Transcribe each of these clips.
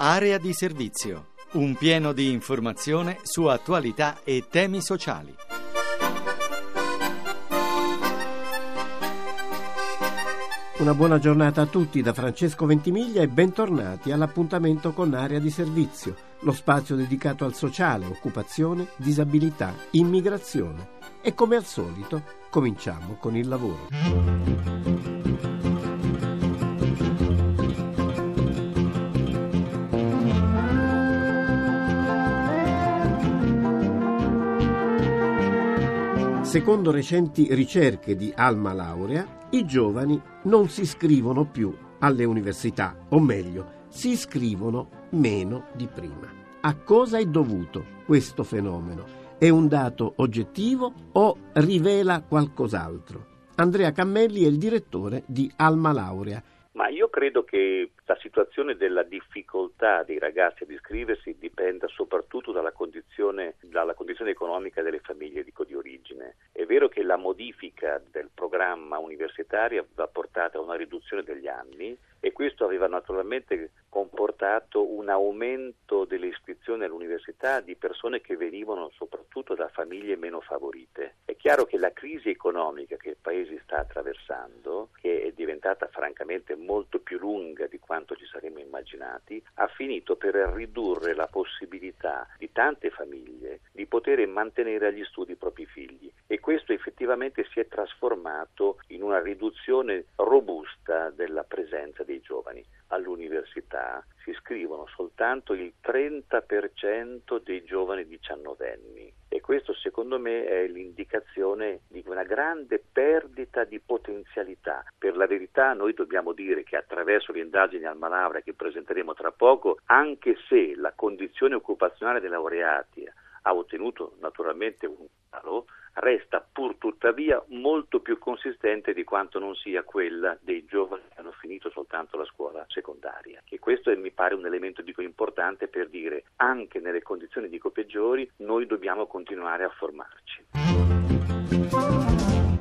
Area di servizio. Un pieno di informazione su attualità e temi sociali. Una buona giornata a tutti da Francesco Ventimiglia e bentornati all'appuntamento con Area di Servizio, lo spazio dedicato al sociale, occupazione, disabilità, immigrazione. E come al solito cominciamo con il lavoro. Secondo recenti ricerche di Alma Laurea, i giovani non si iscrivono più alle università, o meglio, si iscrivono meno di prima. A cosa è dovuto questo fenomeno? È un dato oggettivo o rivela qualcos'altro? Andrea Cammelli è il direttore di Alma Laurea ma io credo che la situazione della difficoltà dei ragazzi ad iscriversi dipenda soprattutto dalla condizione, dalla condizione economica delle famiglie di, di origine. È vero che la modifica del programma universitario va portata a una riduzione degli anni e questo aveva naturalmente comportato un aumento delle iscrizioni all'università di persone che venivano soprattutto da famiglie meno favorite. È chiaro che la crisi economica che il Paese sta attraversando, che è diventata francamente molto più lunga di quanto ci saremmo immaginati, ha finito per ridurre la possibilità di tante famiglie di poter mantenere agli studi i propri figli e questo effettivamente si è trasformato in una riduzione robusta della presenza dei giovani. All'università si iscrivono soltanto il 30% dei giovani diciannovenni questo secondo me è l'indicazione di una grande perdita di potenzialità. Per la verità noi dobbiamo dire che attraverso le indagini al Malavra che presenteremo tra poco, anche se la condizione occupazionale dei laureati ha ottenuto naturalmente un calo, resta pur tuttavia molto più consistente di quanto non sia quella dei giovani che hanno finito soltanto la scuola secondaria. E questo è, mi pare un elemento dico, importante per dire anche nelle condizioni dico peggiori noi dobbiamo continuare a formarci.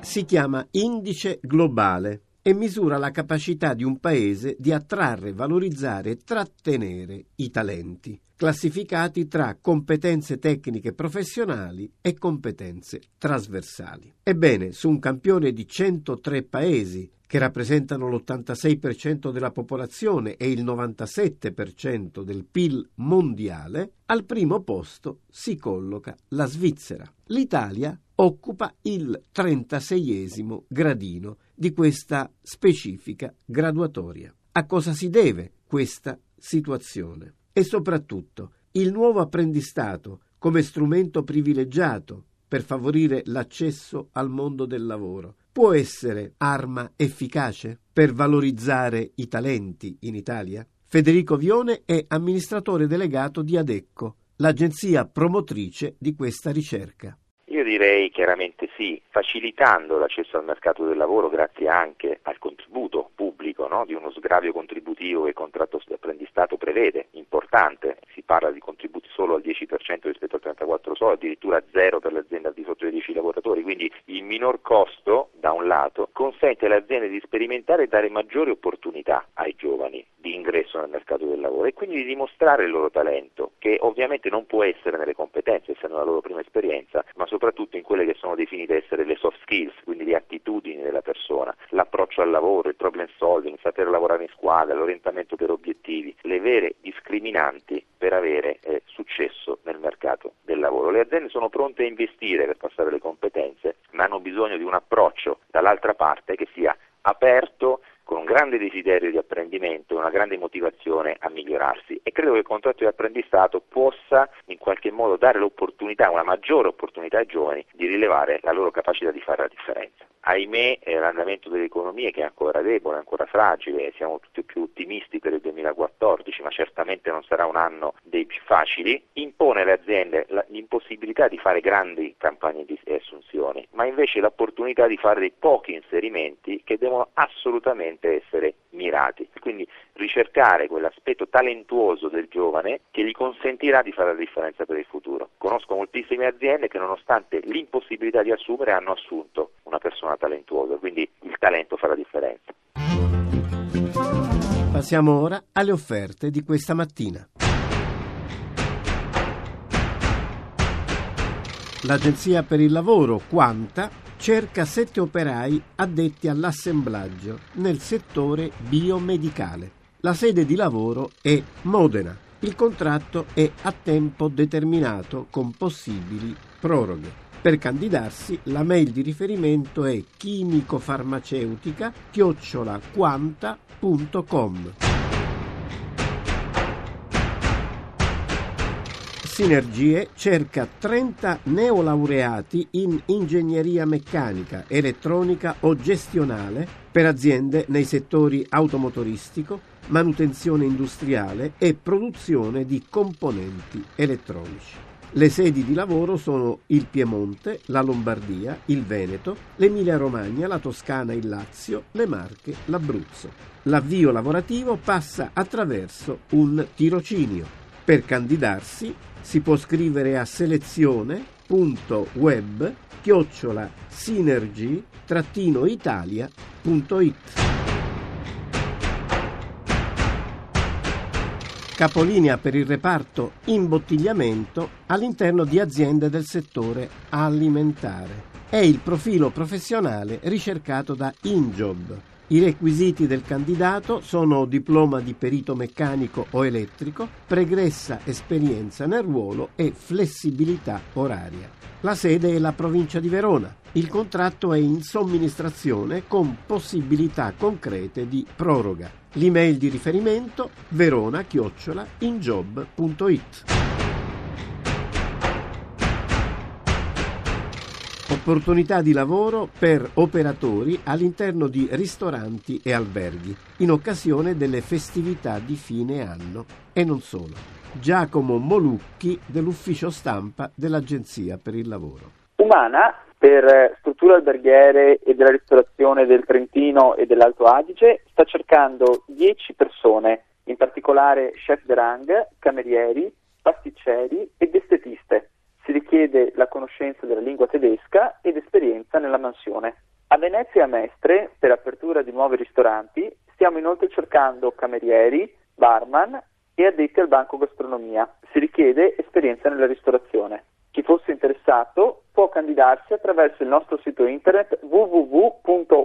Si chiama indice globale e misura la capacità di un paese di attrarre, valorizzare e trattenere i talenti, classificati tra competenze tecniche professionali e competenze trasversali. Ebbene, su un campione di 103 paesi che rappresentano l'86% della popolazione e il 97% del PIL mondiale, al primo posto si colloca la Svizzera. L'Italia occupa il 36 gradino di questa specifica graduatoria. A cosa si deve questa situazione? E soprattutto il nuovo apprendistato come strumento privilegiato per favorire l'accesso al mondo del lavoro può essere arma efficace per valorizzare i talenti in Italia? Federico Vione è amministratore delegato di Adecco, l'agenzia promotrice di questa ricerca. Direi chiaramente sì, facilitando l'accesso al mercato del lavoro grazie anche al contributo pubblico no? di uno sgravio contributivo che il contratto di apprendistato prevede, importante, si parla di contributi solo al 10% rispetto al 34 solo, addirittura zero per le aziende al di sotto dei 10 lavoratori, quindi il minor costo da un lato consente alle aziende di sperimentare e dare maggiori opportunità ai giovani di ingresso nel mercato del lavoro e quindi di dimostrare il loro talento, che ovviamente non può essere nelle competenze, essendo la loro prima esperienza, ma soprattutto in quelle che sono definite essere le soft skills, quindi le attitudini della persona, l'approccio al lavoro, il problem solving, saper lavorare in squadra, l'orientamento per obiettivi, le vere discriminanti per avere eh, successo nel mercato del lavoro. Le aziende sono pronte a investire per passare le competenze, ma hanno bisogno di un approccio dall'altra parte che sia aperto con un grande desiderio di apprendimento una grande motivazione a migliorarsi e credo che il contratto di apprendistato possa in qualche modo dare l'opportunità, una maggiore opportunità ai giovani di rilevare la loro capacità di fare la differenza. Ahimè l'andamento delle economie che è ancora debole, ancora fragile, siamo tutti più ottimisti per il 2014, ma certamente non sarà un anno dei più facili, impone alle aziende l'impossibilità di fare grandi campagne di assunzioni, ma invece l'opportunità di fare dei pochi inserimenti che devono assolutamente sicuramente essere mirati. Quindi ricercare quell'aspetto talentuoso del giovane che gli consentirà di fare la differenza per il futuro. Conosco moltissime aziende che nonostante l'impossibilità di assumere hanno assunto una persona talentuosa, quindi il talento fa la differenza. Passiamo ora alle offerte di questa mattina. L'Agenzia per il Lavoro, Quanta, cerca sette operai addetti all'assemblaggio nel settore biomedicale. La sede di lavoro è Modena. Il contratto è a tempo determinato con possibili proroghe. Per candidarsi la mail di riferimento è chimicofarmaceutica Sinergie cerca 30 neolaureati in ingegneria meccanica, elettronica o gestionale per aziende nei settori automotoristico, manutenzione industriale e produzione di componenti elettronici. Le sedi di lavoro sono il Piemonte, la Lombardia, il Veneto, l'Emilia-Romagna, la Toscana, il Lazio, le Marche, l'Abruzzo. L'avvio lavorativo passa attraverso un tirocinio. Per candidarsi si può scrivere a selezione.web chiocciola synergy-italia.it Capolinea per il reparto imbottigliamento all'interno di aziende del settore alimentare. È il profilo professionale ricercato da InJob i requisiti del candidato sono diploma di perito meccanico o elettrico, pregressa esperienza nel ruolo e flessibilità oraria. La sede è la provincia di Verona. Il contratto è in somministrazione con possibilità concrete di proroga. L'email di riferimento verona-injob.it. Opportunità di lavoro per operatori all'interno di ristoranti e alberghi in occasione delle festività di fine anno e non solo. Giacomo Molucchi dell'ufficio stampa dell'Agenzia per il Lavoro. Umana per strutture alberghiere e della ristorazione del Trentino e dell'Alto Adige sta cercando 10 persone, in particolare chef de rang, camerieri, pasticceri ed estetiste si richiede la conoscenza della lingua tedesca ed esperienza nella mansione. A Venezia e a Mestre, per apertura di nuovi ristoranti, stiamo inoltre cercando camerieri, barman e addetti al banco gastronomia. Si richiede esperienza nella ristorazione. Chi fosse interessato può candidarsi attraverso il nostro sito internet www.umana.it.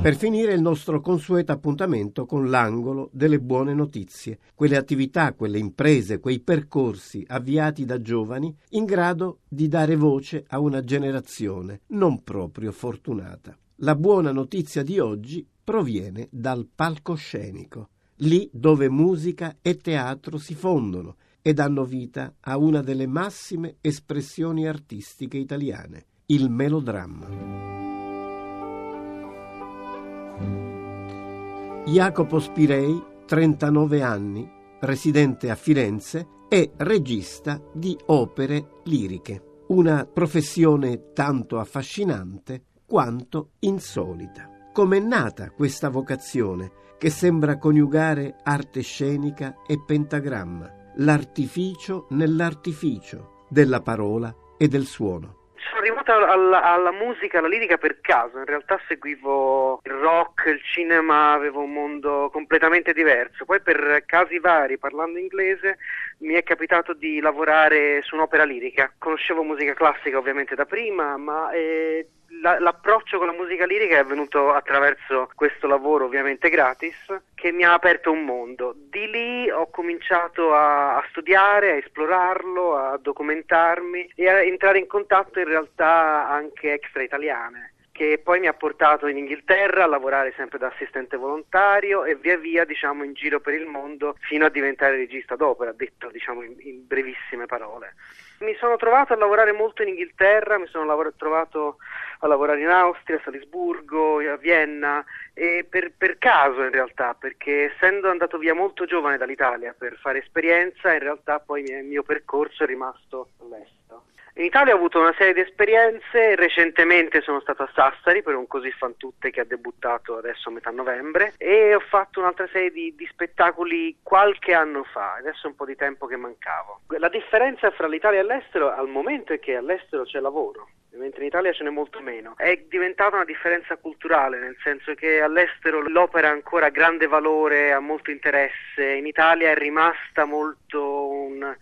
Per finire il nostro consueto appuntamento con l'angolo delle buone notizie, quelle attività, quelle imprese, quei percorsi avviati da giovani in grado di dare voce a una generazione non proprio fortunata. La buona notizia di oggi proviene dal palcoscenico, lì dove musica e teatro si fondono e danno vita a una delle massime espressioni artistiche italiane, il melodramma. Jacopo Spirei, 39 anni, residente a Firenze, è regista di opere liriche, una professione tanto affascinante quanto insolita. Com'è nata questa vocazione che sembra coniugare arte scenica e pentagramma, l'artificio nell'artificio della parola e del suono? Arrivato alla, alla, musica, alla lirica per caso, in realtà seguivo il rock, il cinema, avevo un mondo completamente diverso, poi per casi vari, parlando inglese, mi è capitato di lavorare su un'opera lirica, conoscevo musica classica ovviamente da prima, ma eh, l'approccio con la musica lirica è venuto attraverso questo lavoro ovviamente gratis che mi ha aperto un mondo. Di lì ho cominciato a, a studiare, a esplorarlo, a documentarmi e a entrare in contatto in realtà anche extra italiane che poi mi ha portato in Inghilterra a lavorare sempre da assistente volontario e via via diciamo in giro per il mondo fino a diventare regista d'opera, detto diciamo in, in brevissime parole. Mi sono trovato a lavorare molto in Inghilterra, mi sono lav- trovato a lavorare in Austria, a Salisburgo, a Vienna e per, per, caso in realtà, perché essendo andato via molto giovane dall'Italia per fare esperienza, in realtà poi il mio percorso è rimasto all'estero. In Italia ho avuto una serie di esperienze, recentemente sono stato a Sassari per un Così fan tutte che ha debuttato adesso a metà novembre e ho fatto un'altra serie di, di spettacoli qualche anno fa, adesso è un po' di tempo che mancavo. La differenza fra l'Italia e l'estero al momento è che all'estero c'è lavoro mentre in Italia ce n'è molto meno. È diventata una differenza culturale, nel senso che all'estero l'opera ha ancora grande valore, ha molto interesse, in Italia è rimasta molto un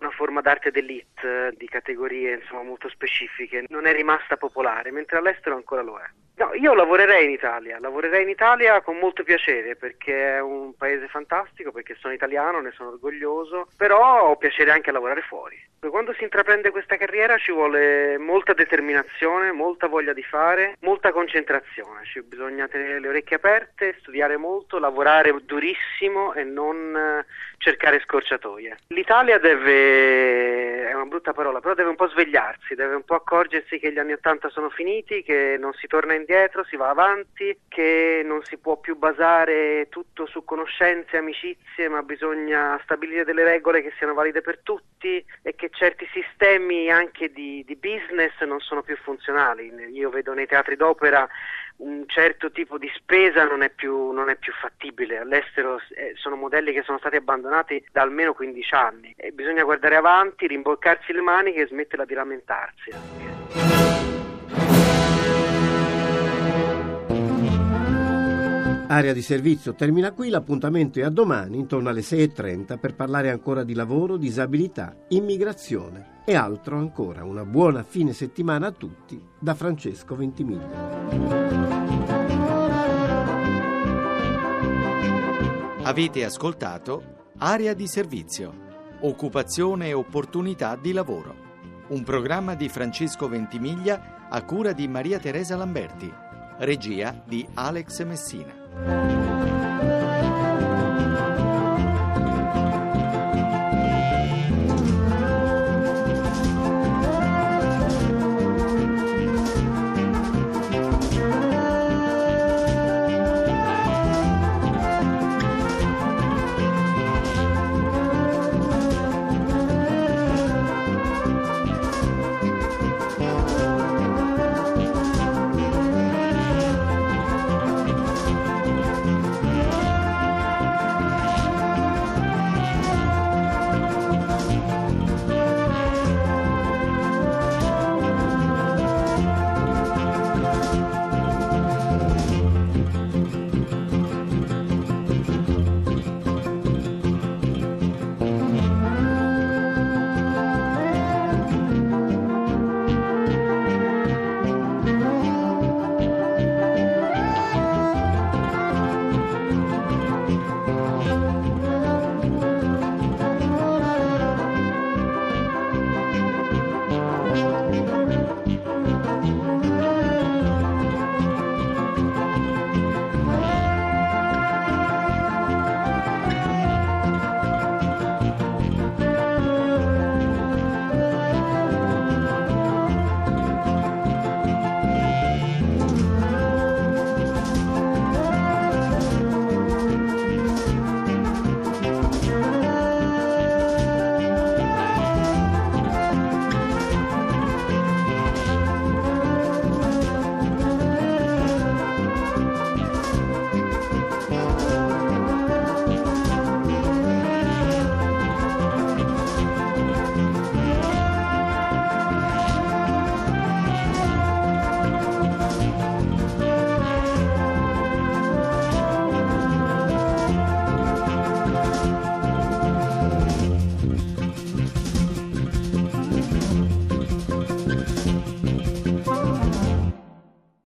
una forma d'arte d'elite, di categorie insomma, molto specifiche, non è rimasta popolare, mentre all'estero ancora lo è. No, io lavorerei in Italia, lavorerei in Italia con molto piacere perché è un paese fantastico, perché sono italiano, ne sono orgoglioso, però ho piacere anche a lavorare fuori. Quando si intraprende questa carriera ci vuole molta determinazione, molta voglia di fare, molta concentrazione, ci bisogna tenere le orecchie aperte, studiare molto, lavorare durissimo e non eh, cercare scorciatoie. L'Italia deve, è una brutta parola, però deve un po' svegliarsi, deve un po' accorgersi che gli anni Ottanta sono finiti, che non si torna indietro, si va avanti, che non si può più basare tutto su conoscenze, amicizie, ma bisogna stabilire delle regole che siano valide per tutti e che certi sistemi anche di, di business non sono più funzionali. Io vedo nei teatri d'opera un certo tipo di spesa non è più, non è più fattibile. All'estero eh, sono modelli che sono stati abbandonati da almeno 15 anni e bisogna guardare avanti, rimboccarsi le maniche e smetterla di lamentarsi. Anche. Area di servizio termina qui, l'appuntamento è a domani intorno alle 6.30 per parlare ancora di lavoro, disabilità, immigrazione e altro ancora. Una buona fine settimana a tutti da Francesco Ventimiglia. Avete ascoltato Area di servizio, occupazione e opportunità di lavoro. Un programma di Francesco Ventimiglia a cura di Maria Teresa Lamberti, regia di Alex Messina. Thank you.